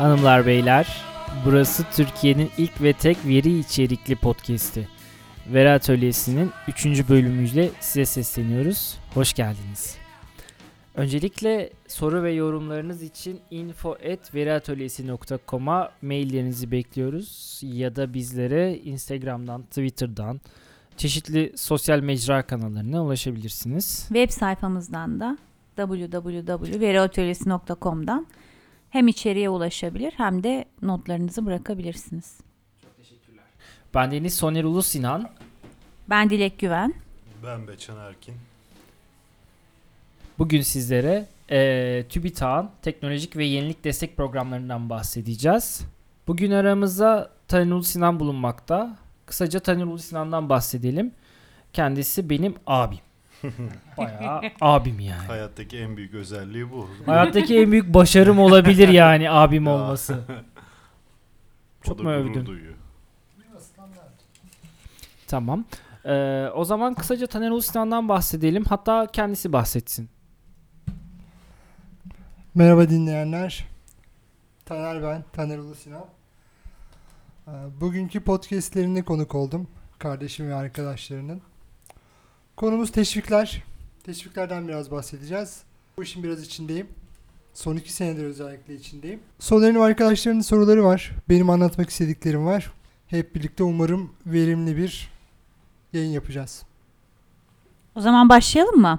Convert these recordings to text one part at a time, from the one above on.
Hanımlar beyler, burası Türkiye'nin ilk ve tek veri içerikli podcast'i. Veri Atölyesi'nin 3. bölümüyle size sesleniyoruz. Hoş geldiniz. Öncelikle soru ve yorumlarınız için info@veriatölyesi.com'a maillerinizi bekliyoruz ya da bizlere Instagram'dan, Twitter'dan, çeşitli sosyal mecra kanallarına ulaşabilirsiniz. Web sayfamızdan da www.veriatölyesi.com'dan hem içeriye ulaşabilir hem de notlarınızı bırakabilirsiniz. Ben Deniz Soner Ulu Sinan. Ben Dilek Güven. Ben Beçen Erkin. Bugün sizlere eee TÜBİTAK'ın teknolojik ve yenilik destek programlarından bahsedeceğiz. Bugün aramızda Taner Ulu Sinan bulunmakta. Kısaca Taner Ulu Sinan'dan bahsedelim. Kendisi benim abim. Bayağı abim yani. Hayattaki en büyük özelliği bu. Hayattaki en büyük başarım olabilir yani abim Ya. olması. Çok mu övdün? duyuyor. Tamam. Eee, o zaman kısaca Taner Ulu Sinan'dan bahsedelim. Hatta kendisi bahsetsin. Merhaba dinleyenler. Taner ben, Taner Ulu Sinan. Ee, Bugünkü podcastlerine konuk oldum. Kardeşim ve arkadaşlarının. Konumuz teşvikler. Teşviklerden biraz bahsedeceğiz. Bu işin biraz içindeyim. Son iki senedir özellikle içindeyim. Soner'in ve arkadaşlarının soruları var. Benim anlatmak istediklerim var. Hep birlikte umarım verimli bir yayın yapacağız. O zaman başlayalım mı?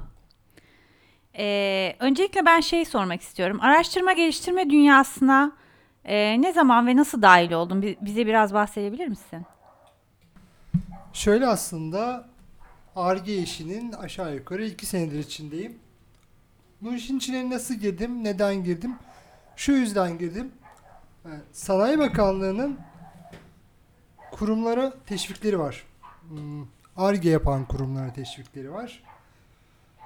Ee, öncelikle ben şey sormak istiyorum. Araştırma geliştirme dünyasına e, ne zaman ve nasıl dahil oldun? Bi- Bize biraz bahsedebilir misin? Şöyle aslında Ar-Ge işinin aşağı yukarı iki senedir içindeyim. Bu işin içine nasıl girdim, neden girdim? Şu yüzden girdim. Ee, Sanayi Bakanlığı'nın kurumlara teşvikleri var. Hmm, Ar-Ge yapan kurumlara teşvikleri var.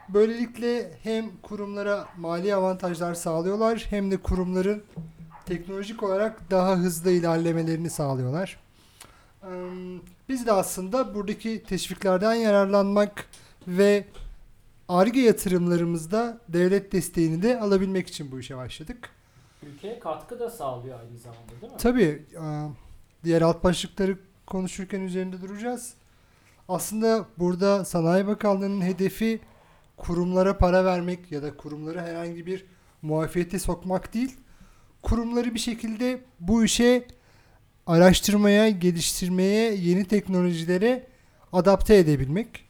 Böylelikle hem kurumlara mali avantajlar sağlıyorlar hem de kurumların teknolojik olarak daha hızlı ilerlemelerini sağlıyorlar. Biz de aslında buradaki teşviklerden yararlanmak ve ARGE yatırımlarımızda devlet desteğini de alabilmek için bu işe başladık. Ülkeye katkı da sağlıyor aynı zamanda değil mi? Tabii diğer alt başlıkları konuşurken üzerinde duracağız. Aslında burada Sanayi Bakanlığı'nın hedefi kurumlara para vermek ya da kurumları herhangi bir muafiyete sokmak değil. Kurumları bir şekilde bu işe araştırmaya, geliştirmeye, yeni teknolojilere adapte edebilmek.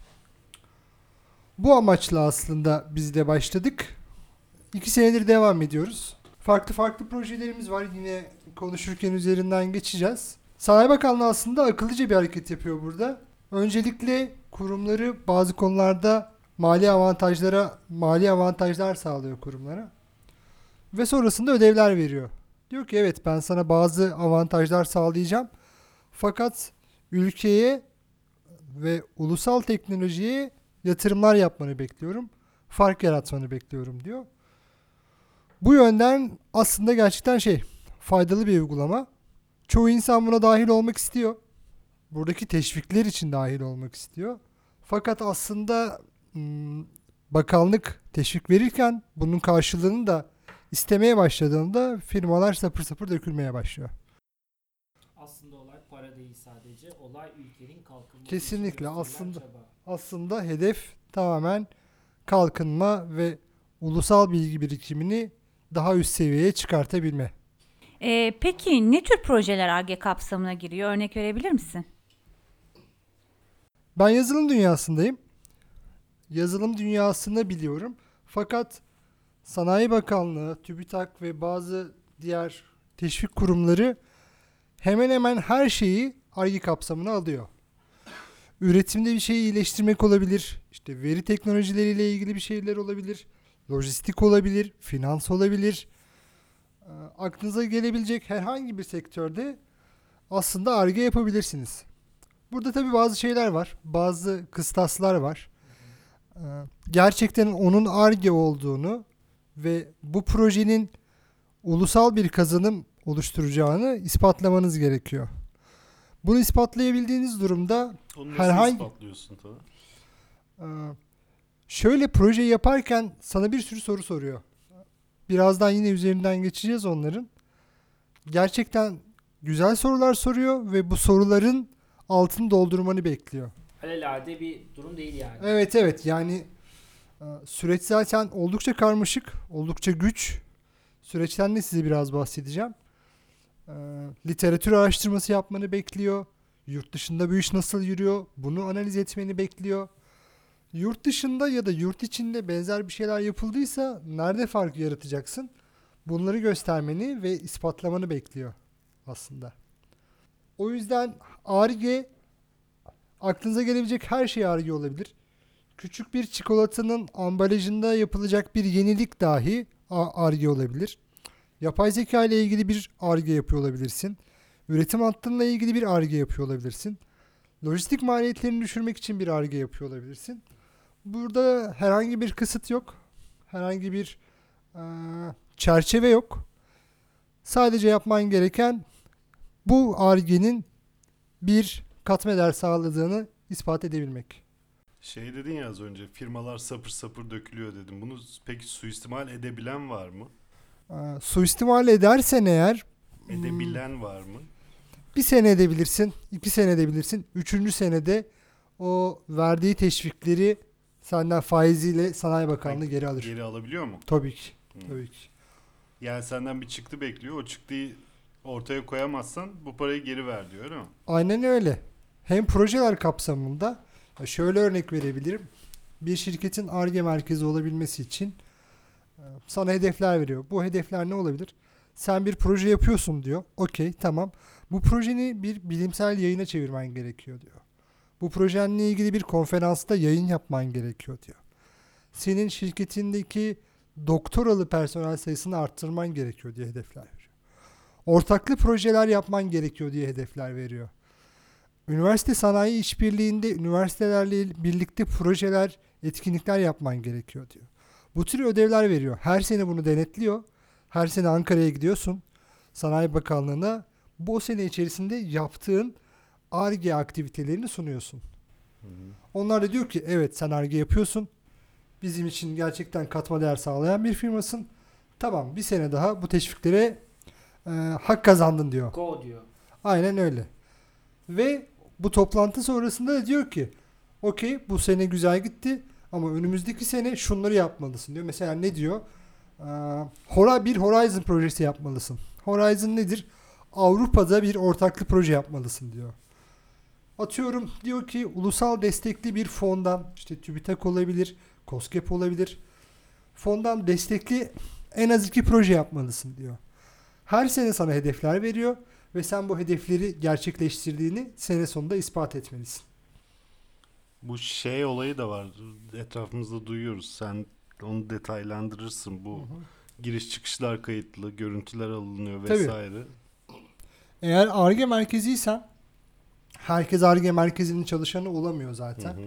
Bu amaçla aslında biz de başladık. İki senedir devam ediyoruz. Farklı farklı projelerimiz var. Yine konuşurken üzerinden geçeceğiz. Sanayi Bakanlığı aslında akıllıca bir hareket yapıyor burada. Öncelikle kurumları bazı konularda mali avantajlara mali avantajlar sağlıyor kurumlara. Ve sonrasında ödevler veriyor. Diyor ki evet ben sana bazı avantajlar sağlayacağım. Fakat ülkeye ve ulusal teknolojiye yatırımlar yapmanı bekliyorum. Fark yaratmanı bekliyorum diyor. Bu yönden aslında gerçekten şey faydalı bir uygulama. Çoğu insan buna dahil olmak istiyor. Buradaki teşvikler için dahil olmak istiyor. Fakat aslında bakanlık teşvik verirken bunun karşılığını da istemeye başladığında firmalar sapır sapır dökülmeye başlıyor. Aslında olay para değil sadece. Olay ülkenin kalkınması. Kesinlikle, aslında. çaba. Aslında hedef tamamen kalkınma ve ulusal bilgi birikimini daha üst seviyeye çıkartabilme. Ee, peki ne tür projeler ARGE kapsamına giriyor? Örnek verebilir misin? Ben yazılım dünyasındayım. Yazılım dünyasını biliyorum. Fakat Sanayi Bakanlığı, TÜBİTAK ve bazı diğer teşvik kurumları hemen hemen her şeyi ARGE kapsamına alıyor. Üretimde bir şeyi iyileştirmek olabilir. İşte veri teknolojileriyle ilgili bir şeyler olabilir. Lojistik olabilir, finans olabilir. Ee, Aklınıza gelebilecek herhangi bir sektörde aslında ARGE yapabilirsiniz. Burada tabii bazı şeyler var. Bazı kıstaslar var. Ee, Gerçekten onun ARGE olduğunu ve bu projenin ulusal bir kazanım oluşturacağını ispatlamanız gerekiyor. Bunu ispatlayabildiğiniz durumda Onu Herhangi- ispatlıyorsun tabii? e, şöyle proje yaparken sana bir sürü soru soruyor. Birazdan yine üzerinden geçeceğiz onların. gerçekten güzel sorular soruyor ve bu soruların altını doldurmanı bekliyor. Alelade bir durum değil yani. Evet evet yani süreç zaten oldukça karmaşık, oldukça güç. Süreçten de size biraz bahsedeceğim. E, Literatür araştırması yapmanı bekliyor. Yurt dışında bu iş nasıl yürüyor? Bunu analiz etmeni bekliyor. Yurt dışında ya da yurt içinde benzer bir şeyler yapıldıysa nerede fark yaratacaksın? Bunları göstermeni ve ispatlamanı bekliyor aslında. O yüzden ARGE aklınıza gelebilecek her şey ARGE olabilir. Küçük bir çikolatanın ambalajında yapılacak bir yenilik dahi ARGE olabilir. Yapay zeka ile ilgili bir ARGE yapıyor olabilirsin. Üretim hattınla ilgili bir ARGE yapıyor olabilirsin. Lojistik maliyetlerini düşürmek için bir ARGE yapıyor olabilirsin. Burada herhangi bir kısıt yok. Herhangi bir eee, çerçeve yok. Sadece yapman gereken bu ARGE'nin bir katma değer sağladığını ispat edebilmek. Şey dedin ya az önce firmalar sapır sapır dökülüyor dedim. Bunu peki suistimal edebilen var mı? Eee, suistimal edersen eğer Edebilen var mı? bir sene edebilirsin, iki sene edebilirsin. Üçüncü senede o verdiği teşvikleri senden faiziyle Sanayi Bakanlığı geri alır. Geri alabiliyor mu? Tabii ki. Hı. Tabii ki. Yani senden bir çıktı bekliyor. O çıktıyı ortaya koyamazsan bu parayı geri ver diyor öyle mi? Aynen öyle. Hem projeler kapsamında şöyle örnek verebilirim. Bir şirketin ARGE merkezi olabilmesi için e, sana hedefler veriyor. Bu hedefler ne olabilir? Sen bir proje yapıyorsun diyor. Okey tamam. Bu projeni bir bilimsel yayına çevirmen gerekiyor diyor. Bu projenle ilgili bir konferansta yayın yapman gerekiyor diyor. Senin şirketindeki doktoralı personel sayısını arttırman gerekiyor diye hedefler veriyor. Ortaklı projeler yapman gerekiyor diye hedefler veriyor. Üniversite sanayi işbirliğinde üniversitelerle birlikte projeler, etkinlikler yapman gerekiyor diyor. Bu tür ödevler veriyor. Her sene bunu denetliyor. Her sene Ankara'ya gidiyorsun. Sanayi Bakanlığı'na bu sene içerisinde yaptığın ARGE aktivitelerini sunuyorsun. Onlar da diyor ki evet sen ARGE yapıyorsun. Bizim için gerçekten katma değer sağlayan bir firmasın. Tamam bir sene daha bu teşviklere e, hak kazandın diyor. Go diyor. Aynen öyle. Ve bu toplantı sonrasında da diyor ki okey bu sene güzel gitti ama önümüzdeki sene şunları yapmalısın diyor. Mesela ne diyor? Ee, bir Horizon projesi yapmalısın. Horizon nedir? Avrupa'da bir ortaklı proje yapmalısın diyor. Atıyorum diyor ki ulusal destekli bir fondan işte TÜBİTAK olabilir, KOSGEB olabilir. Fondan destekli en az iki proje yapmalısın diyor. Her sene sana hedefler veriyor ve sen bu hedefleri gerçekleştirdiğini sene sonunda ispat etmelisin. Bu şey olayı da var. Etrafımızda duyuyoruz. Sen onu detaylandırırsın. Bu giriş çıkışlar kayıtlı, görüntüler alınıyor Tabii. vesaire. Eğer ARGE merkeziysen herkes ARGE merkezinin çalışanı olamıyor Hı zaten. hı.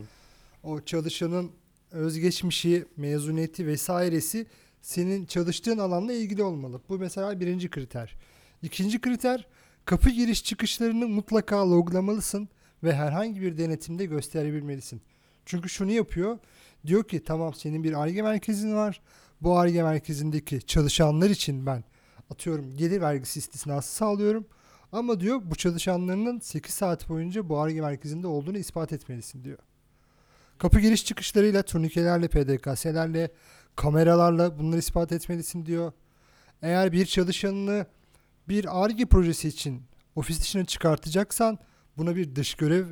O çalışanın özgeçmişi, mezuniyeti vesairesi senin çalıştığın alanla ilgili olmalı. Bu mesela birinci kriter. İkinci kriter kapı giriş çıkışlarını mutlaka loglamalısın ve herhangi bir denetimde gösterebilmelisin. Çünkü şunu yapıyor. Diyor ki tamam senin bir ARGE merkezin var. Bu ARGE merkezindeki çalışanlar için ben atıyorum gelir vergisi istisnası sağlıyorum. Ama diyor bu çalışanlarının 8 saat boyunca bu ARGE merkezinde olduğunu ispat etmelisin diyor. Kapı giriş çıkışlarıyla, turnikelerle, PDKS'lerle, kameralarla bunları ispat etmelisin diyor. Eğer bir çalışanını bir ARGE projesi için ofis dışına çıkartacaksan buna bir dış görev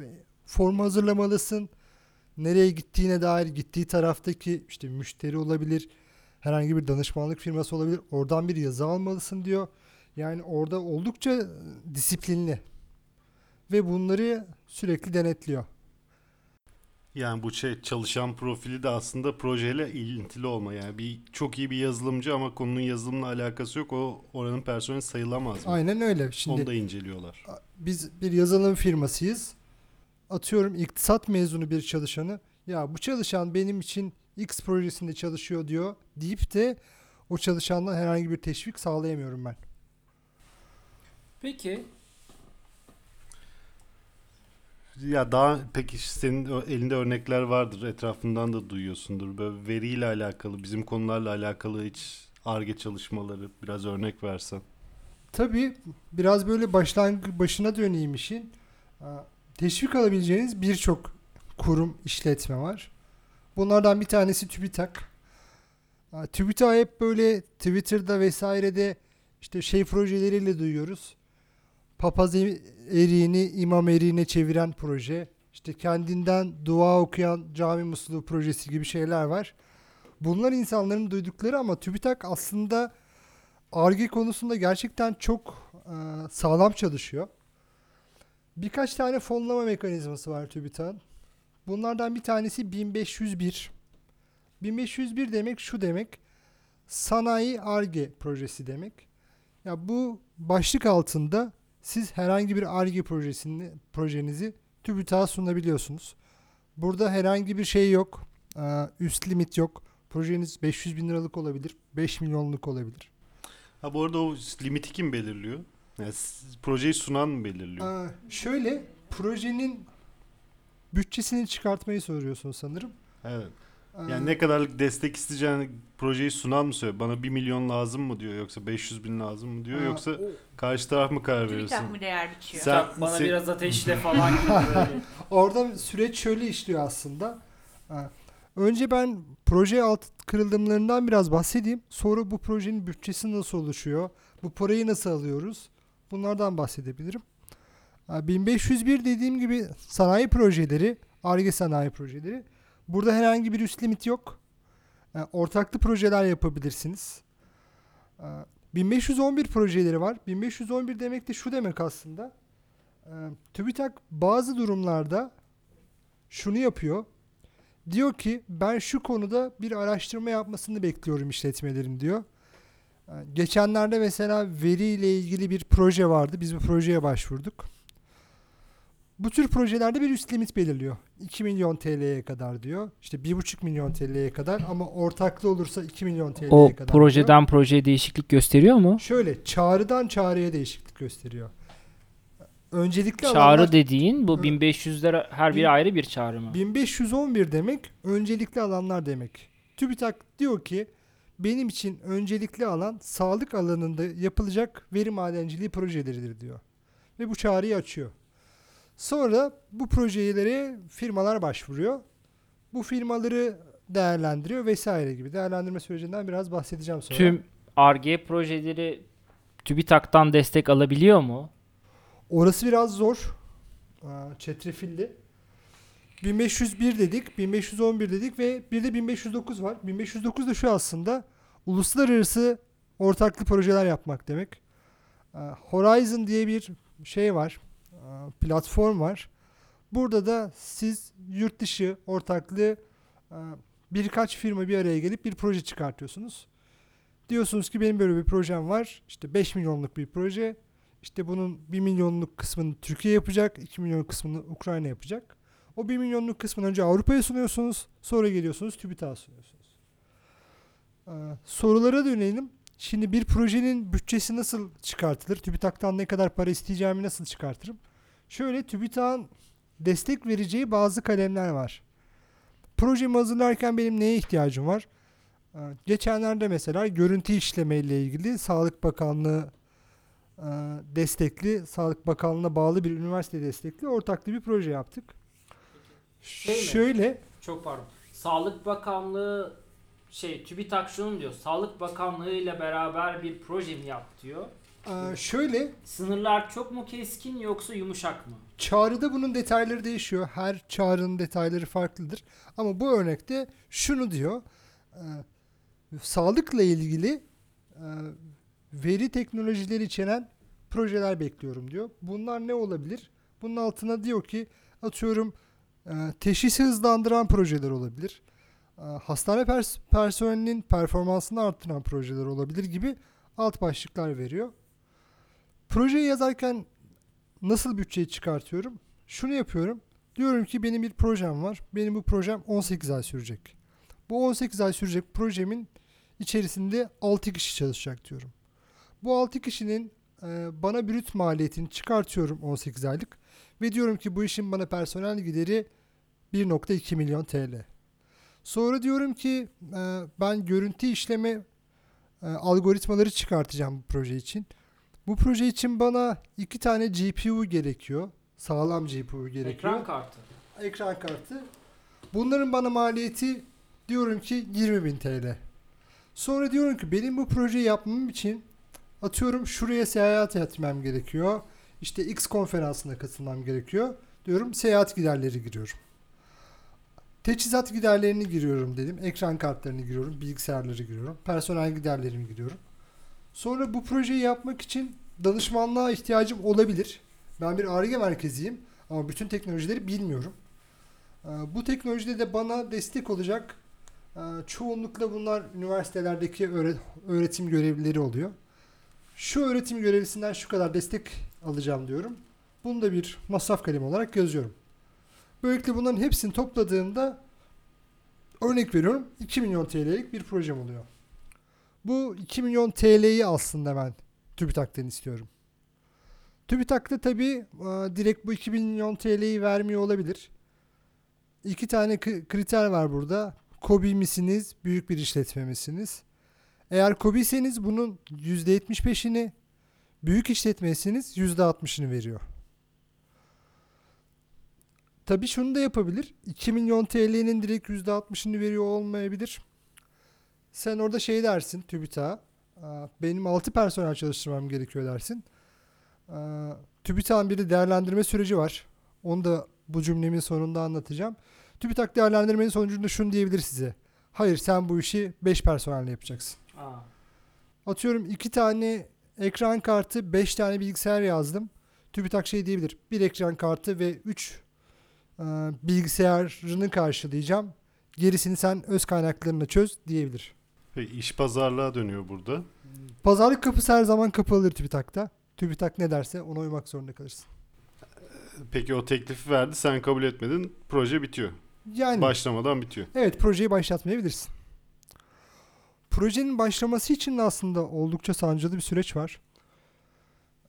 formu hazırlamalısın. Nereye gittiğine dair gittiği taraftaki işte müşteri olabilir, herhangi bir danışmanlık firması olabilir. Oradan bir yazı almalısın diyor. Yani orada oldukça disiplinli ve bunları sürekli denetliyor. Yani bu şey çalışan profili de aslında projeyle ilintili olma. Yani bir çok iyi bir yazılımcı ama konunun yazılımla alakası yok. O oranın personeli sayılamaz mı? Aynen öyle. Şimdi Onu da inceliyorlar. biz bir yazılım firmasıyız. Atıyorum iktisat mezunu bir çalışanı ya bu çalışan benim için X projesinde çalışıyor diyor deyip de o çalışandan herhangi bir teşvik sağlayamıyorum ben. Peki Ya daha peki senin elinde örnekler vardır. Etrafından da duyuyorsundur. Böyle veriyle alakalı, bizim konularla alakalı hiç ARGE çalışmaları biraz örnek versen. Tabii biraz böyle başlang başına döneyim işin. Teşvik alabileceğiniz birçok kurum işletme var. Bunlardan bir tanesi TÜBİTAK. TÜBİTAK hep böyle Twitter'da vesairede işte şey projeleriyle duyuyoruz. Papaz e- eriğini imam eriğine çeviren proje. İşte kendinden dua okuyan cami musluğu projesi gibi şeyler var. Bunlar insanların duydukları ama TÜBİTAK aslında ARGE konusunda gerçekten çok e, sağlam çalışıyor. Birkaç tane fonlama mekanizması var TÜBİTAK'ın. Bunlardan bir tanesi 1501. 1501 demek şu demek. Sanayi ARGE projesi demek. Ya bu başlık altında siz herhangi bir ARGE projesini projenizi TÜBİTAK'a sunabiliyorsunuz. Burada herhangi bir şey yok. Ee, üst limit yok. Projeniz 500 bin liralık olabilir. 5 milyonluk olabilir. Ha bu arada o limiti kim belirliyor? Yani projeyi sunan mı belirliyor? Ee, şöyle projenin bütçesini çıkartmayı soruyorsun sanırım. Evet. Yani ne kadarlık destek isteyeceğini projeyi sunan mı söylüyor? Bana 1 milyon lazım mı diyor yoksa 500 bin lazım mı diyor yoksa o- karşı taraf mı karar TÜBİTAK veriyorsun? mı değer biçiyor? Sen- Sen, bana se- biraz ateşle falan gibi böyle. Orada süreç şöyle işliyor aslında. Ha, Önce ben proje alt kırılımlarından biraz bahsedeyim. Sonra bu projenin bütçesi nasıl oluşuyor? Bu parayı nasıl alıyoruz? Bunlardan bahsedebilirim. Ha, 1501 dediğim gibi sanayi projeleri, ARGE sanayi projeleri. Burada herhangi bir üst limit yok. Ha, Ortaklı projeler yapabilirsiniz. Ha, 1511 projeleri var. 1511 demek de şu demek aslında. Ee, TÜBİTAK bazı durumlarda şunu yapıyor. Diyor ki ben şu konuda bir araştırma yapmasını bekliyorum işletmelerin diyor. Ee, Geçenlerde mesela veriyle ilgili bir proje vardı. Biz bu projeye başvurduk. Bu tür projelerde bir üst limit belirliyor. 2 milyon TL'ye kadar diyor. İşte 1,5 milyon TL'ye kadar ama ortaklı olursa 2 milyon TL'ye O kadar diyor. projeden projeye değişiklik gösteriyor mu? Şöyle çağrıdan çağrıya değişiklik gösteriyor. Öncelikli Çağrı alanlar dediğin bu Hı. 1500'lere her Bin- biri ayrı bir çağrı mı? 1511 demek öncelikli alanlar demek. TÜBİTAK diyor ki benim için öncelikli alan sağlık alanında yapılacak veri madenciliği projeleridir diyor. Ve bu çağrıyı açıyor. Sonra bu projelere firmalar başvuruyor. Bu firmaları değerlendiriyor vesaire gibi. Değerlendirme sürecinden biraz bahsedeceğim sonra. Tüm ARGE projeleri TÜBİTAK'tan destek alabiliyor mu? Orası biraz zor. Çetrefilli. 1501 dedik, 1511 dedik ve bir de 1509 var. 1509 da şu aslında uluslararası ortaklı projeler yapmak demek. Horizon diye bir şey var. Aa, Platform var. Burada da siz yurt dışı ortaklığı aa, birkaç firma bir araya gelip bir proje çıkartıyorsunuz. Diyorsunuz ki benim böyle bir projem var. İşte 5 milyonluk bir proje. İşte bunun 1 milyonluk kısmını Türkiye yapacak, 2 milyonluk kısmını Ukrayna yapacak. O 1 milyonluk kısmını önce Avrupa'ya sunuyorsunuz, sonra geliyorsunuz TÜBİTAK'a sunuyorsunuz. Ee, sorulara dönelim. Şimdi bir projenin bütçesi nasıl çıkartılır? TÜBİTAK'tan ne kadar para isteyeceğimi nasıl çıkartırım? Şöyle TÜBİTAK'ın destek vereceği bazı kalemler var. Projemi hazırlarken benim neye ihtiyacım var? Ee, geçenlerde mesela görüntü işleme ile ilgili Sağlık Bakanlığı e, destekli, Sağlık Bakanlığı'na bağlı bir üniversite destekli ortaklı bir proje yaptık. Şey mi? Şöyle, Çok pardon. Sağlık Bakanlığı şey TÜBİTAK şunu diyor. Sağlık Bakanlığı ile beraber bir proje mi yap diyor. e, şöyle Sınırlar çok mu keskin yoksa yumuşak mı? çağrıda bunun detayları değişiyor. Her çağrının detayları farklıdır. Ama bu örnekte şunu diyor. e, sağlıkla ilgili e, veri teknolojileri içeren projeler bekliyorum diyor. Bunlar ne olabilir? Bunun altına diyor ki atıyorum e, teşhisi hızlandıran projeler olabilir. E, hastane pers- personelinin performansını arttıran projeler olabilir gibi alt başlıklar veriyor. Projeyi yazarken nasıl bütçeyi çıkartıyorum? Şunu yapıyorum. Diyorum ki benim bir projem var. Benim bu projem 18 ay sürecek. Bu 18 ay sürecek projemin içerisinde 6 kişi çalışacak diyorum. Bu 6 kişinin e, bana brüt maliyetini çıkartıyorum 18 aylık ve diyorum ki bu işin bana personel gideri 1.2 milyon TL. Sonra diyorum ki e, ben görüntü işleme e, algoritmaları çıkartacağım bu proje için. Bu proje için bana iki tane GPU gerekiyor. Sağlam GPU gerekiyor. Ekran kartı. ekran kartı. Bunların bana maliyeti diyorum ki 20.000 TL. Sonra diyorum ki benim bu projeyi yapmam için atıyorum şuraya seyahat etmem gerekiyor. İşte X konferansına katılmam gerekiyor. Diyorum seyahat giderleri giriyorum. Teçhizat giderlerini giriyorum dedim. Ekran kartlarını giriyorum. Bilgisayarları giriyorum. Personel giderlerimi giriyorum. Sonra bu projeyi yapmak için danışmanlığa ihtiyacım olabilir. Ben bir ARGE merkeziyim ama bütün teknolojileri bilmiyorum. Ee, Bu teknolojide de bana destek olacak e, çoğunlukla bunlar üniversitelerdeki öğre- öğretim görevlileri oluyor. Şu öğretim görevlisinden şu kadar destek alacağım diyorum. Bunu da bir masraf kalemi olarak yazıyorum. Böylelikle bunların hepsini topladığımda örnek veriyorum 2 milyon TL'lik bir projem oluyor. Bu 2 milyon TL'yi aslında ben TÜBİTAK'tan istiyorum. TÜBİTAK'ta tabii e, direkt bu 2 milyon TL'yi vermiyor olabilir. İki tane kri- kriter var burada. KOBİ misiniz, büyük bir işletme misiniz? Eğer KOBİ'seniz bunun %75'ini, büyük işletmeyseniz %60'ını veriyor. Tabii şunu da yapabilir. 2 milyon TL'nin direkt %60'ını veriyor olmayabilir. Sen orada şey dersin TÜBİTAK'a. "Aa, Benim 6 personel çalıştırmam gerekiyor dersin. TÜBİTAK'ın bir de değerlendirme süreci var. Onu da bu cümlemin sonunda anlatacağım. TÜBİTAK değerlendirmenin sonucunda şunu diyebilir size. Hayır sen bu işi 5 personelle yapacaksın. Aa. Atıyorum 2 tane ekran kartı 5 tane bilgisayar yazdım. TÜBİTAK şey diyebilir. Bir ekran kartı ve 3 bilgisayarını karşılayacağım. Gerisini sen öz kaynaklarına çöz diyebilir. Ve iş pazarlığa dönüyor burada. Pazarlık kapısı her zaman kapalıdır TÜBİTAK'ta. TÜBİTAK ne derse ona uymak zorunda kalırsın. Peki o teklifi verdi sen kabul etmedin proje bitiyor. Yani Başlamadan bitiyor. Evet projeyi başlatmayabilirsin. Projenin başlaması için de aslında oldukça sancılı bir süreç var.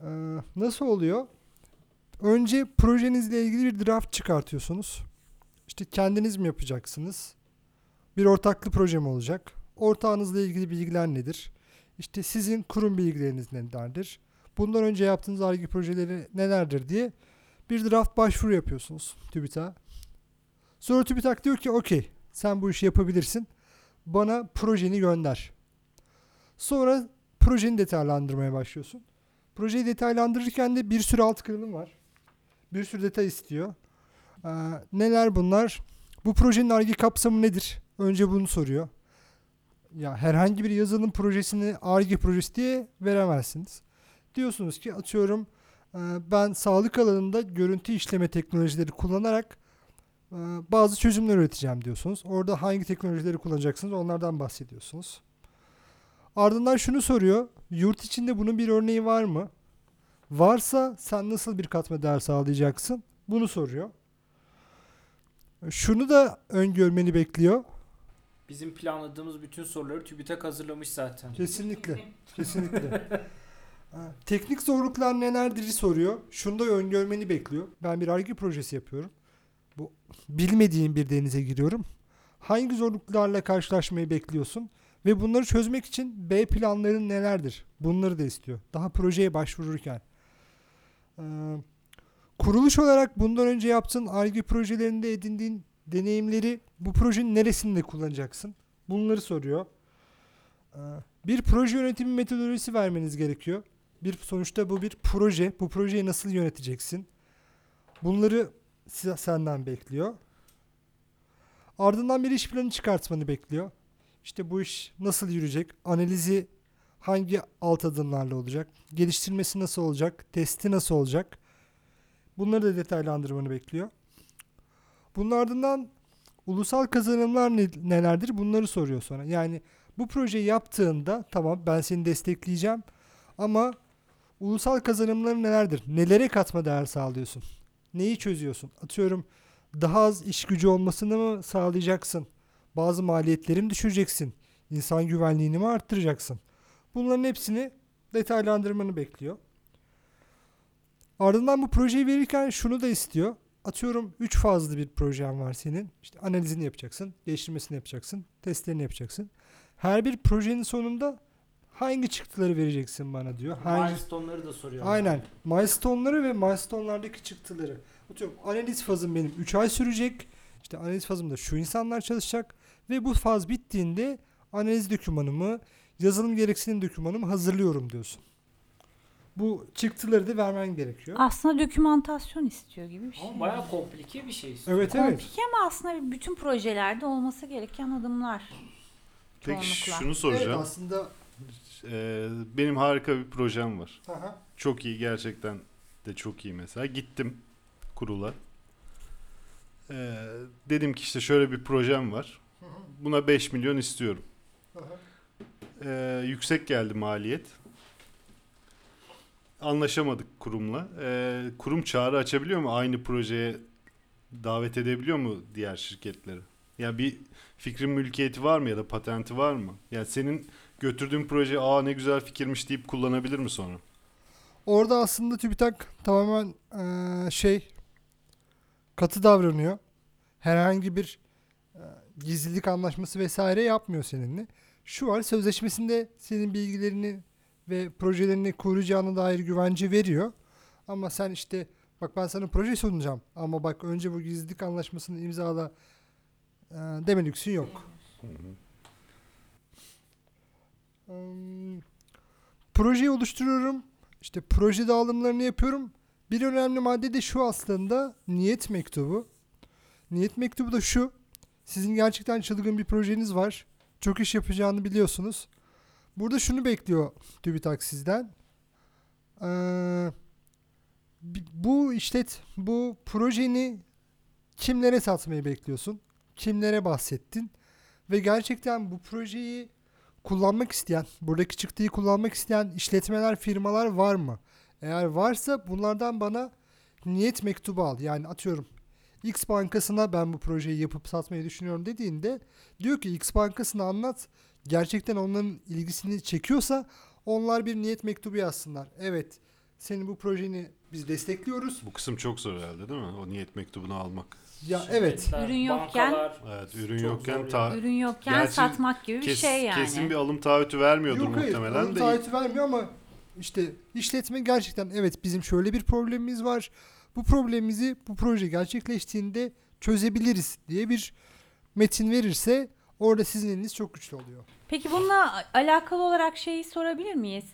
Ee, nasıl oluyor? Önce projenizle ilgili bir draft çıkartıyorsunuz. İşte kendiniz mi yapacaksınız? Bir ortaklı proje mi olacak? Ortağınızla ilgili bilgiler nedir? İşte sizin kurum bilgileriniz nelerdir? Bundan önce yaptığınız ARGE projeleri nelerdir diye bir draft başvuru yapıyorsunuz TÜBİTAK'a. Sonra TÜBİTAK diyor ki okey sen bu işi yapabilirsin. Bana projeni gönder. Sonra projeni detaylandırmaya başlıyorsun. Projeyi detaylandırırken de bir sürü alt kırılım var. Bir sürü detay istiyor. Ee, neler bunlar? Bu projenin arge kapsamı nedir? Önce bunu soruyor. Ya herhangi bir yazılım projesini arge projesi diye veremezsiniz. Diyorsunuz ki atıyorum e, ben sağlık alanında görüntü işleme teknolojileri kullanarak ee, bazı çözümler üreteceğim diyorsunuz. Orada hangi teknolojileri kullanacaksınız onlardan bahsediyorsunuz. Ardından şunu soruyor. Yurt içinde bunun bir örneği var mı? Varsa sen nasıl bir katma değer sağlayacaksın? Bunu soruyor. Şunu da öngörmeni bekliyor. Bizim planladığımız bütün soruları TÜBİTAK hazırlamış zaten. Kesinlikle. Kesinlikle. Ha, Teknik zorluklar nelerdir soruyor. Şunu da öngörmeni bekliyor. Ben bir arge projesi yapıyorum. Bu bilmediğim bir denize giriyorum. Hangi zorluklarla karşılaşmayı bekliyorsun? Ve bunları çözmek için B planların nelerdir? Bunları da istiyor. Daha projeye başvururken. Ee, kuruluş olarak bundan önce yaptığın arge projelerinde edindiğin deneyimleri bu projenin neresinde kullanacaksın? Bunları soruyor. Ee, bir proje yönetimi metodolojisi vermeniz gerekiyor. Bir sonuçta bu bir proje. Bu projeyi nasıl yöneteceksin? Bunları senden bekliyor. Ardından bir iş planı çıkartmanı bekliyor. İşte bu iş nasıl yürüyecek? Analizi hangi alt adımlarla olacak? Geliştirmesi nasıl olacak? Testi nasıl olacak? Bunları da detaylandırmanı bekliyor. Bunun ardından ulusal kazanımlar ne- nelerdir? Bunları soruyor sonra. Yani bu projeyi yaptığında tamam ben seni destekleyeceğim ama ulusal kazanımları nelerdir? Nelere katma değer sağlıyorsun? Neyi çözüyorsun? Atıyorum daha az iş gücü olmasını mı sağlayacaksın? Bazı maliyetleri mi? İnsan güvenliğini mi arttıracaksın? Bunların hepsini detaylandırmanı bekliyor. Ardından bu projeyi verirken şunu da istiyor. Atıyorum 3 fazlı bir projen var senin. İşte analizini yapacaksın, geliştirmesini yapacaksın, testlerini yapacaksın. Her bir projenin sonunda hangi çıktıları vereceksin bana diyor. Hangi Milestone'ları da soruyor. Aynen. Milestone'ları ve milestone'lardaki çıktıları. Atıyorum analiz fazım benim 3 ay sürecek. İşte analiz fazımda şu insanlar çalışacak ve bu faz bittiğinde analiz dokümanımı, yazılım gereksinim dokümanımı hazırlıyorum diyorsun. Bu çıktıları da vermen gerekiyor. Aslında dokümantasyon istiyor gibi bir şey. Ama bayağı komplike bir şey. istiyor. Evet evet. Komplike ama aslında bütün projelerde olması gereken adımlar. Peki Çoğunlukla. şunu Evet soracağım. aslında Ee, benim harika bir projem var. Aha. Çok iyi gerçekten de çok iyi mesela. Gittim kurula. Ee, dedim ki işte şöyle bir projem var. Buna 5 milyon istiyorum. Aha. Ee, yüksek geldi maliyet. Anlaşamadık kurumla. Ee, kurum çağrı açabiliyor mu? Aynı projeye davet edebiliyor mu diğer şirketleri? Yani bir fikrin mülkiyeti var mı ya da patenti var mı? Yani senin götürdüğün proje aa ne güzel fikirmiş deyip kullanabilir mi sonra? Orada aslında TÜBİTAK tamamen eee, şey katı davranıyor. Herhangi bir eee, gizlilik anlaşması vesaire yapmıyor seninle. Şu var sözleşmesinde senin bilgilerini ve projelerini koruyacağına dair güvence veriyor. Ama sen işte bak ben sana proje sunacağım ama bak önce bu gizlilik anlaşmasını imzala eee deme lüksün yok. Hmm, projeyi oluşturuyorum. İşte proje dağılımlarını yapıyorum. Bir önemli madde de şu aslında niyet mektubu. Niyet mektubu da şu. Sizin gerçekten çılgın bir projeniz var. Çok iş yapacağını biliyorsunuz. Burada şunu bekliyor TÜBİTAK sizden. Ee, bu işlet, bu projeni kimlere satmayı bekliyorsun? Kimlere bahsettin? Ve gerçekten bu projeyi kullanmak isteyen, buradaki çıktıyı kullanmak isteyen işletmeler, firmalar var mı? Eğer varsa bunlardan bana niyet mektubu al. Yani atıyorum X bankasına ben bu projeyi yapıp satmayı düşünüyorum dediğinde diyor ki X bankasına anlat. Gerçekten onların ilgisini çekiyorsa onlar bir niyet mektubu yazsınlar. Evet senin bu projeni biz destekliyoruz. Bu kısım çok zor herhalde değil mi? O niyet mektubunu almak. Ya evet. Ürün yokken- bankalar, Evet, ürün yokken ta Ürün yokken Gerçi satmak gibi bir kes- şey yani. kesin bir alım taahhütü vermiyordur Yok hayır. muhtemelen Alım de. taahhütü vermiyor ama işte işletme gerçekten evet bizim şöyle bir problemimiz var. Bu problemimizi bu proje gerçekleştiğinde çözebiliriz diye bir metin verirse orada sizin eliniz çok güçlü oluyor. Peki bununla alakalı olarak şeyi sorabilir miyiz?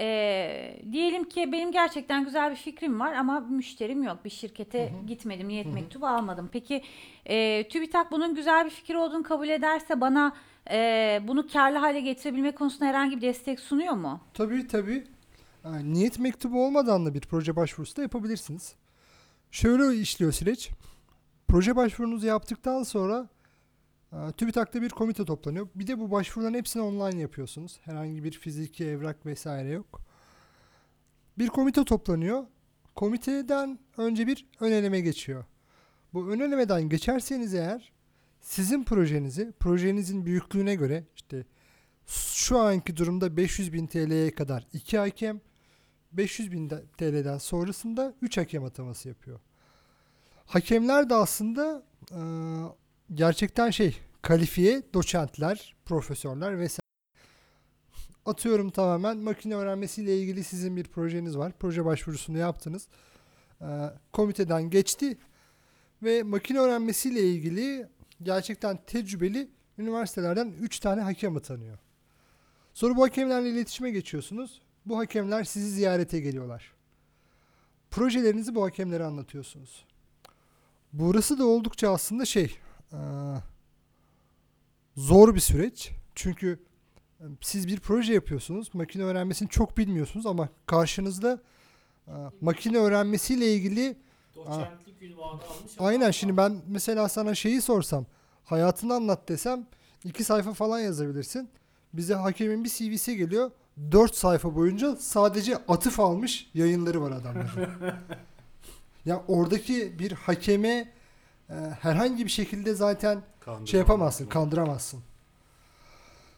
Ee, diyelim ki benim gerçekten güzel bir fikrim var ama müşterim yok. Bir şirkete gitmedim, niyet mektubu almadım. Peki e, TÜBİTAK bunun güzel bir fikir olduğunu kabul ederse bana e, bunu karlı hale getirebilmek konusunda herhangi bir destek sunuyor mu? Tabii tabii. Yani niyet mektubu olmadan da bir proje başvurusu da yapabilirsiniz. Şöyle işliyor süreç. Proje başvurunuzu yaptıktan sonra e, TÜBİTAK'ta bir komite toplanıyor. Bir de bu başvuruların hepsini online yapıyorsunuz. Herhangi bir fiziki evrak vesaire yok. Bir komite toplanıyor. Komiteden önce bir ön eleme geçiyor. Bu ön elemeden geçerseniz eğer sizin projenizi, projenizin büyüklüğüne göre işte şu anki durumda 500 bin TL'ye kadar 2 hakem, 500 bin de- TL'den sonrasında 3 hakem ataması yapıyor. Hakemler de aslında e, gerçekten şey kalifiye doçentler, profesörler vesaire. Atıyorum tamamen makine öğrenmesiyle ilgili sizin bir projeniz var. Proje başvurusunu yaptınız. E, komiteden geçti ve makine öğrenmesiyle ilgili gerçekten tecrübeli üniversitelerden 3 tane hakem atanıyor. Sonra bu hakemlerle iletişime geçiyorsunuz. Bu hakemler sizi ziyarete geliyorlar. Projelerinizi bu hakemlere anlatıyorsunuz. Burası da oldukça aslında şey eee, zor bir süreç. Çünkü e, siz bir proje yapıyorsunuz. Makine öğrenmesini çok bilmiyorsunuz ama karşınızda e, makine öğrenmesiyle ilgili Doçentlik ünvanı almış. ama- Aynen şimdi ben mesela sana şeyi sorsam hayatını anlat desem iki sayfa falan yazabilirsin. Bize hakemin bir CV'si geliyor. 4 sayfa boyunca sadece atıf almış yayınları var adamların. ya oradaki bir hakeme e, herhangi bir şekilde zaten şey yapamazsın, kandıramazsın.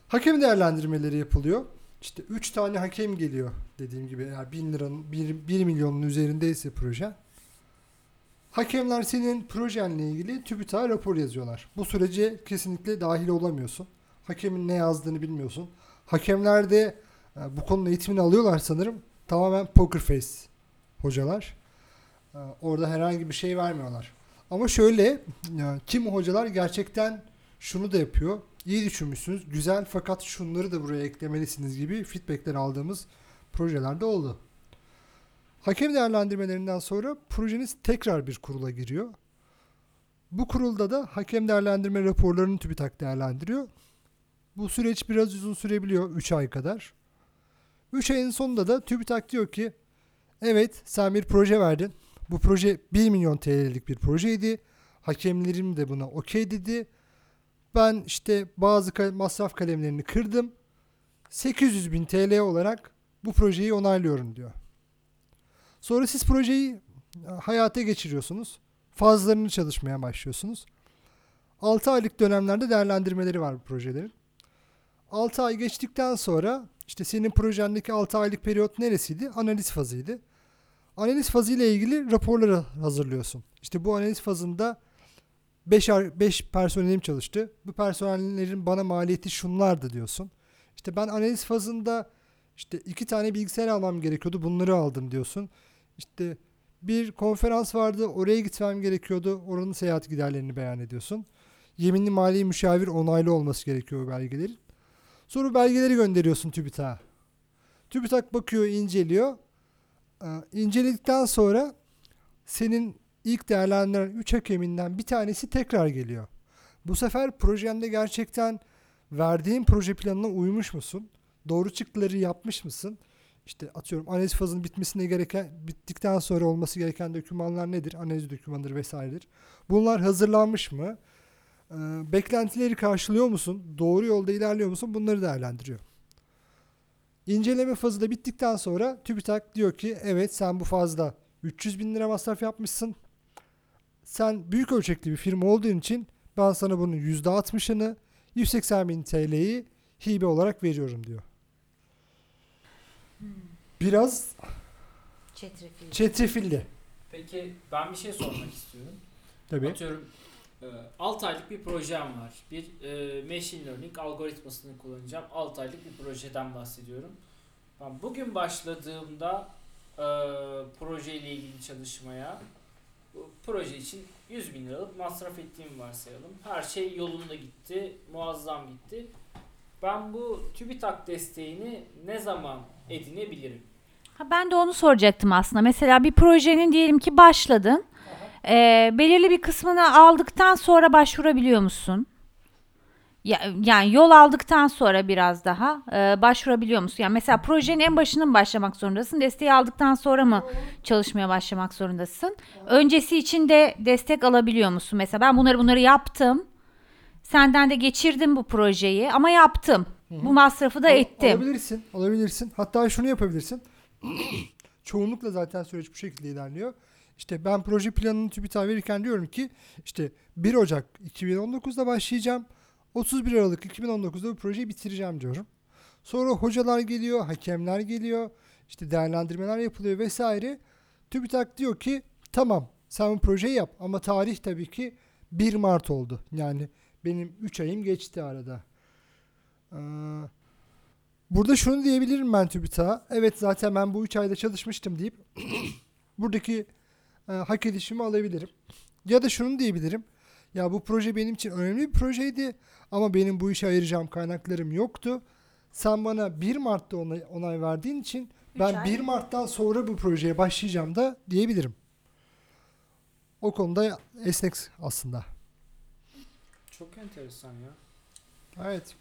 Hakem değerlendirmeleri yapılıyor. İşte 3 tane hakem geliyor dediğim gibi eğer 1000 liranın 1, 1 milyonun üzerindeyse proje. Hakemler senin projenle ilgili TÜBİTAK'a rapor yazıyorlar. Bu sürece kesinlikle dahil olamıyorsun. Hakemin ne yazdığını bilmiyorsun. Hakemler de bu konunun eğitimini alıyorlar sanırım. Tamamen poker face hocalar. Orada herhangi bir şey vermiyorlar. Ama şöyle kim hocalar gerçekten şunu da yapıyor. İyi düşünmüşsünüz. Güzel fakat şunları da buraya eklemelisiniz gibi feedbackler aldığımız projelerde oldu. Hakem değerlendirmelerinden sonra projeniz tekrar bir kurula giriyor. Bu kurulda da hakem değerlendirme raporlarını TÜBİTAK değerlendiriyor. Bu süreç biraz uzun sürebiliyor 3 ay kadar. 3 ayın sonunda da TÜBİTAK diyor ki evet sen bir proje verdin. Bu proje 1 milyon TL'lik bir projeydi. Hakemlerim de buna okey dedi. Ben işte bazı ka- masraf kalemlerini kırdım. 800 bin TL olarak bu projeyi onaylıyorum diyor. Sonra siz projeyi e, hayata geçiriyorsunuz. Fazlarını çalışmaya başlıyorsunuz. 6 aylık dönemlerde değerlendirmeleri var bu projelerin. 6 ay geçtikten sonra işte senin projendeki 6 aylık periyot neresiydi? Analiz fazıydı. Analiz fazı ile ilgili raporları hazırlıyorsun. İşte bu analiz fazında 5 5 personelim çalıştı. Bu personellerin bana maliyeti şunlardı diyorsun. İşte ben analiz fazında işte iki tane bilgisayar almam gerekiyordu. Bunları aldım diyorsun. İşte bir konferans vardı. Oraya gitmem gerekiyordu. Oranın seyahat giderlerini beyan ediyorsun. Yeminli mali müşavir onaylı olması gerekiyor belgelerin. Sonra belgeleri gönderiyorsun TÜBİTAK'a. TÜBİTAK bakıyor, inceliyor. Ee, sonra senin ilk değerlendiren 3 hakeminden bir tanesi tekrar geliyor. Bu sefer projende gerçekten verdiğin proje planına uymuş musun? Doğru çıktıları yapmış mısın? İşte atıyorum analiz fazının bitmesine gereken bittikten sonra olması gereken dokümanlar nedir? Analiz dokümanıdır vesairedir. Bunlar hazırlanmış mı? Ee, beklentileri karşılıyor musun? Doğru yolda ilerliyor musun? Bunları değerlendiriyor. İnceleme fazı da bittikten sonra TÜBİTAK diyor ki evet sen bu fazla 300 bin lira masraf yapmışsın. Sen büyük ölçekli bir firma olduğun için ben sana bunun %60'ını 180 bin TL'yi hibe olarak veriyorum diyor. Biraz Çetrefilli. çetrefilli. Peki ben bir şey sormak istiyorum. Tabii. Atıyorum 6 aylık bir projem var. Bir e, machine learning algoritmasını kullanacağım. 6 aylık bir projeden bahsediyorum. Ben bugün başladığımda e, projeyle ilgili çalışmaya bu proje için 100 bin liralık masraf ettiğimi varsayalım. Her şey yolunda gitti, muazzam gitti. Ben bu TÜBİTAK desteğini ne zaman edinebilirim? Ha, ben de onu soracaktım aslında. Mesela bir projenin diyelim ki başladın. Ee, belirli bir kısmını aldıktan sonra başvurabiliyor musun? Ya, yani yol aldıktan sonra biraz daha e, başvurabiliyor musun? Yani mesela projenin en başından mı başlamak zorundasın? Desteği aldıktan sonra mı çalışmaya başlamak zorundasın? Öncesi için de destek alabiliyor musun? Mesela ben bunları bunları yaptım. Senden de geçirdim bu projeyi ama yaptım. Bu masrafı da Al- ettim. Alabilirsin, alabilirsin. Hatta şunu yapabilirsin. Çoğunlukla zaten süreç bu şekilde ilerliyor. İşte ben proje planını TÜBİTAK'a verirken diyorum ki işte 1 Ocak 2019'da başlayacağım. 31 Aralık 2019'da bu projeyi bitireceğim diyorum. Sonra hocalar geliyor, hakemler geliyor, işte değerlendirmeler yapılıyor vesaire. TÜBİTAK diyor ki tamam sen bu projeyi yap ama tarih tabii ki 1 Mart oldu. Yani benim 3 ayım geçti arada. Ee, burada şunu diyebilirim ben TÜBİTAK'a. Evet zaten ben bu 3 ayda çalışmıştım deyip buradaki e, hak edişimi alabilirim. Ya da şunu diyebilirim. Ya bu proje benim için önemli bir projeydi ama benim bu işe ayıracağım kaynaklarım yoktu. Sen bana 1 Mart'ta onay, onay verdiğin için ben ay. 1 Mart'tan sonra bu projeye başlayacağım da diyebilirim. O konuda esnek aslında. Çok enteresan ya. Evet.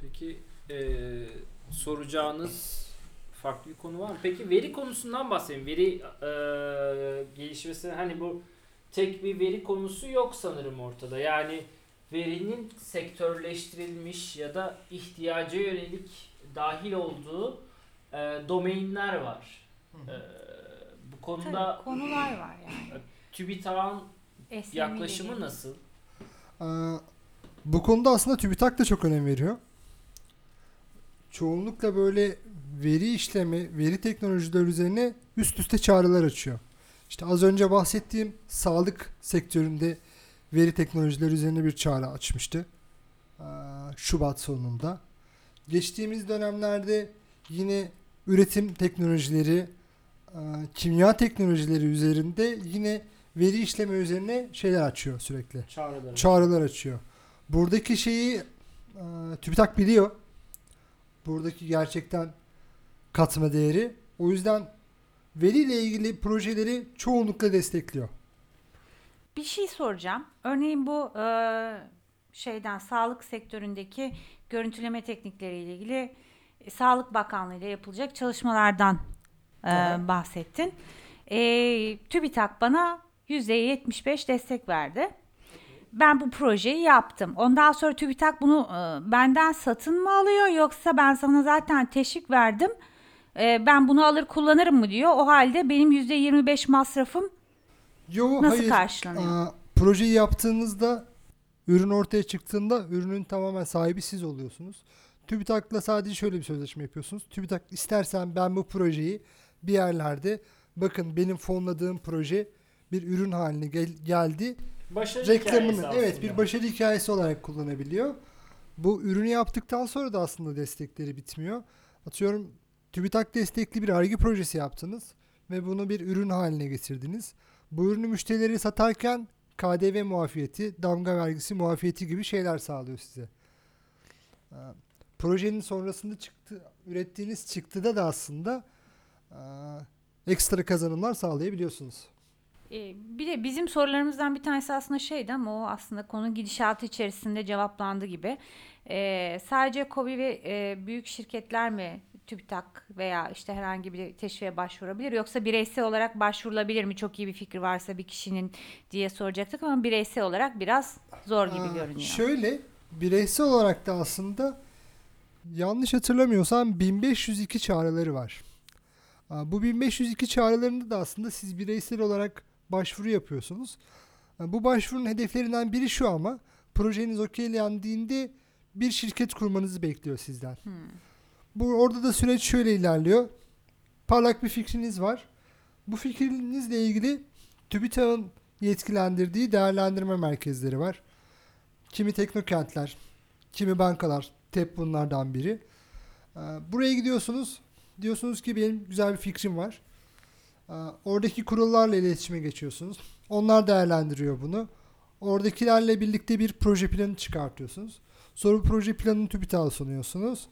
Peki eee, soracağınız farklı bir konu var mı? Peki veri konusundan bahsedeyim. Veri eee gelişmesi hani bu tek bir veri konusu yok sanırım ortada. Yani verinin sektörleştirilmiş ya da ihtiyaca yönelik dahil olduğu eee domainler var. Eee, bu konuda Tabii, konular var yani. TÜBİTAK'ın SME yaklaşımı dediğimiz. nasıl? Ee, bu konuda aslında TÜBİTAK da çok önem veriyor. Çoğunlukla böyle veri işlemi, veri teknolojileri üzerine üst üste çağrılar açıyor. İşte az önce bahsettiğim sağlık sektöründe veri teknolojileri üzerine bir çağrı açmıştı. Şubat sonunda. Geçtiğimiz dönemlerde yine üretim teknolojileri, kimya teknolojileri üzerinde yine veri işleme üzerine şeyler açıyor sürekli. Çağrıları. Çağrılar açıyor. Buradaki şeyi TÜBİTAK biliyor. Buradaki gerçekten katma değeri. O yüzden veriyle ilgili projeleri çoğunlukla destekliyor. Bir şey soracağım. Örneğin bu e, şeyden sağlık sektöründeki görüntüleme teknikleriyle ilgili e, Sağlık Bakanlığı ile yapılacak çalışmalardan e, Aha. bahsettin. E, TÜBİTAK bana %75 destek verdi. Ben bu projeyi yaptım. Ondan sonra TÜBİTAK bunu e, benden satın mı alıyor yoksa ben sana zaten teşvik verdim. E, ben bunu alır kullanırım mı diyor. O halde benim %25 masrafım Yo, Nasıl hayır. karşılanıyor? Aa, projeyi yaptığınızda ürün ortaya çıktığında ürünün tamamen sahibi siz oluyorsunuz. TÜBİTAK'la sadece şöyle bir sözleşme yapıyorsunuz. TÜBİTAK istersen ben bu projeyi bir yerlerde bakın benim fonladığım proje bir ürün haline gel- geldi. Başarı Reklamını hikayesi evet bir başarı hikayesi olarak kullanabiliyor. Bu ürünü yaptıktan sonra da aslında destekleri bitmiyor. Atıyorum TÜBİTAK destekli bir arge projesi yaptınız ve bunu bir ürün haline getirdiniz. Bu ürünü müşterileri satarken KDV muafiyeti, damga vergisi muafiyeti gibi şeyler sağlıyor size. Ee, Projenin sonrasında çıktı, ürettiğiniz çıktıda da aslında e, ekstra kazanımlar sağlayabiliyorsunuz. Ee, bir de bizim sorularımızdan bir tanesi aslında şeydi ama o aslında konu gidişatı içerisinde cevaplandı gibi. Ee, sadece KOBİ ve e, büyük şirketler mi TÜBİTAK veya işte herhangi bir teşviğe başvurabilir yoksa bireysel olarak başvurulabilir mi? Çok iyi bir fikri varsa bir kişinin diye soracaktık ama bireysel olarak biraz zor gibi Aa, görünüyor. Şöyle bireysel olarak da aslında yanlış hatırlamıyorsam 1502 çağrıları var. Bu 1502 çağrılarında da aslında siz bireysel olarak başvuru yapıyorsunuz. Bu başvurunun hedeflerinden biri şu ama projeniz okeylendiğinde bir şirket kurmanızı bekliyor sizden. Hmm. Bu orada da süreç şöyle ilerliyor. Parlak bir fikriniz var. Bu fikrinizle ilgili TÜBİTAK'ın yetkilendirdiği değerlendirme merkezleri var. Kimi teknokentler, kimi bankalar, TEP bunlardan biri. Ee, Buraya gidiyorsunuz. Diyorsunuz ki benim güzel bir fikrim var. Ee, Oradaki kurullarla iletişime geçiyorsunuz. Onlar değerlendiriyor bunu. Oradakilerle birlikte bir proje planı çıkartıyorsunuz. Sonra bu proje planını TÜBİTAK'a sunuyorsunuz.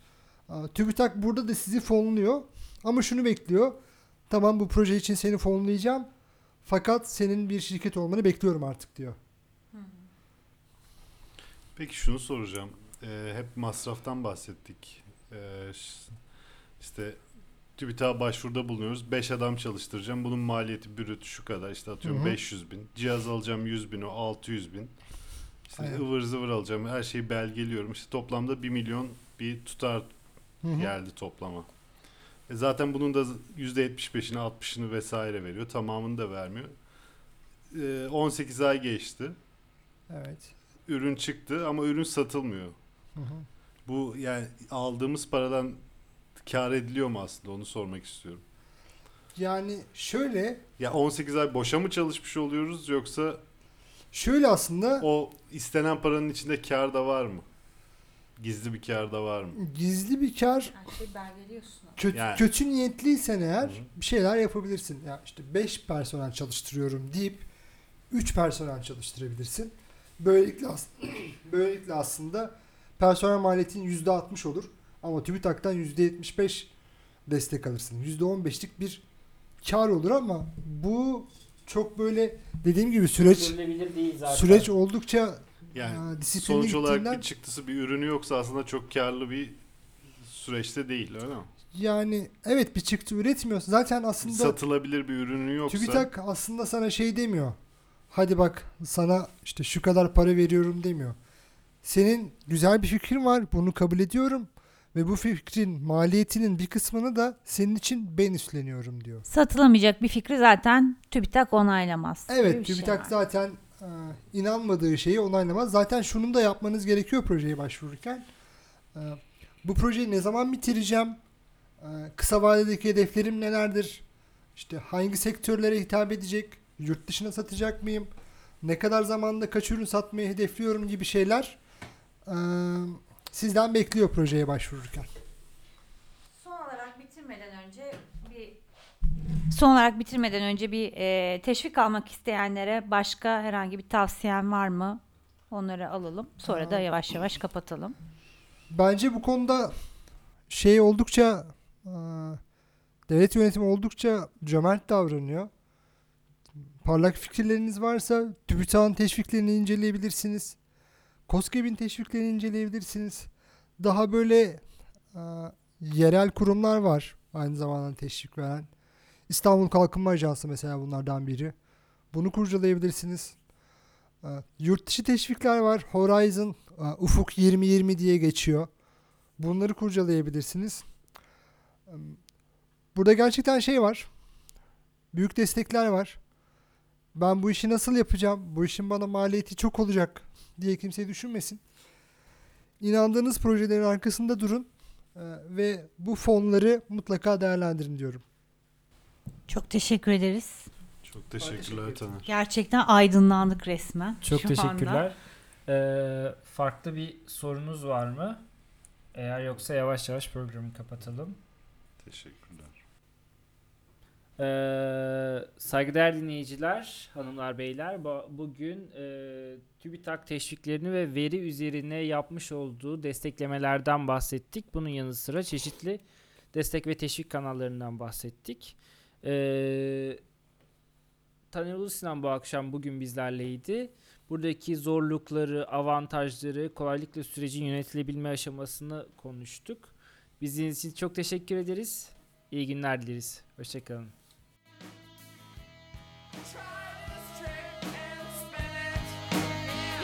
TÜBİTAK burada da sizi fonluyor. Ama şunu bekliyor. Tamam bu proje için seni fonlayacağım. Fakat senin bir şirket olmanı bekliyorum artık diyor. Peki şunu soracağım. Ee, hep masraftan bahsettik. Ee, işte TÜBİTAK'a başvuruda bulunuyoruz. 5 adam çalıştıracağım. Bunun maliyeti brüt şu kadar. İşte atıyorum Hı hı. 500 bin. Cihaz alacağım 100 bin o 600 bin. İşte Aynen. ıvır zıvır alacağım. Her şeyi belgeliyorum. İşte toplamda 1 milyon bir tutar Hı hı. geldi toplama. E zaten bunun da %75'ini 60'ını vesaire veriyor. Tamamını da vermiyor. E, 18 ay geçti. Evet. Ürün çıktı ama ürün satılmıyor. Hı hı. Bu yani aldığımız paradan kar ediliyor mu aslında onu sormak istiyorum. Yani şöyle Ya 18 ay boşa mı çalışmış oluyoruz yoksa şöyle aslında o istenen paranın içinde kar da var mı? Gizli bir kar da var mı? gizli bir kar Her şeyi belgeliyorsun. kötü, Yani. kötü niyetliysen eğer bir şeyler yapabilirsin. Ya işte 5 personel çalıştırıyorum deyip 3 personel çalıştırabilirsin. Böylelikle as- böylelikle aslında personel maliyetin %60 olur ama TÜBİTAK'tan %75 destek alırsın. %15'lik bir kar olur ama bu çok böyle dediğim gibi süreç Sürdürülebilir değil zaten. süreç oldukça Yani disiplinli sonuç olarak gittiğinden- bir çıktısı bir ürünü yoksa aslında çok karlı bir süreçte değil öyle mi? yani evet bir çıktı üretmiyorsun. Zaten aslında Satılabilir bir ürünü yoksa TÜBİTAK aslında sana şey demiyor. Hadi bak sana işte şu kadar para veriyorum demiyor. Senin güzel bir fikrin var. Bunu kabul ediyorum. Ve bu fikrin maliyetinin bir kısmını da senin için ben üstleniyorum diyor. Satılamayacak bir fikri zaten TÜBİTAK onaylamaz. Evet şey TÜBİTAK var. zaten e, inanmadığı şeyi onaylamaz. Zaten şunu da yapmanız gerekiyor projeye başvururken. E, bu projeyi ne zaman bitireceğim? E, kısa vadedeki hedeflerim nelerdir? İşte hangi sektörlere hitap edecek? Yurt dışına satacak mıyım? Ne kadar zamanda kaç ürün satmayı hedefliyorum gibi şeyler sizden bekliyor projeye başvururken. Son olarak bitirmeden önce bir son olarak bitirmeden önce bir e, teşvik almak isteyenlere başka herhangi bir tavsiyen var mı? Onları alalım. Sonra da Aa. yavaş yavaş kapatalım. Bence bu konuda şey oldukça e, devlet yönetimi oldukça cömert davranıyor. Parlak fikirleriniz varsa TÜBİTAK'ın teşviklerini inceleyebilirsiniz. KOSGEB'in teşviklerini inceleyebilirsiniz. Daha böyle e, yerel kurumlar var aynı zamanda teşvik veren. İstanbul Kalkınma Ajansı mesela bunlardan biri. Bunu kurcalayabilirsiniz. E, Yurt dışı teşvikler var. Horizon, e, Ufuk 2020 diye geçiyor. Bunları kurcalayabilirsiniz. Burada gerçekten şey var. Büyük destekler var. Ben bu işi nasıl yapacağım? Bu işin bana maliyeti çok olacak diye kimse düşünmesin. İnandığınız projelerin arkasında durun e, ve bu fonları mutlaka değerlendirin diyorum. Çok teşekkür ederiz. Çok teşekkürler teşekkür Taner. Gerçekten aydınlandık resmen. Çok şu anda. teşekkürler. Ee, farklı bir sorunuz var mı? Eğer yoksa yavaş yavaş programı kapatalım. Teşekkürler. Ee, saygıdeğer dinleyiciler, hanımlar, beyler, bu- bugün e, TÜBİTAK teşviklerini ve veri üzerine yapmış olduğu desteklemelerden bahsettik. Bunun yanı sıra çeşitli destek ve teşvik kanallarından bahsettik. Ee, Taner Ulusinan bu akşam bugün bizlerleydi. Buradaki zorlukları, avantajları, kolaylıkla sürecin yönetilebilme aşamasını konuştuk. Bizim için çok teşekkür ederiz. İyi günler dileriz. Hoşçakalın. Try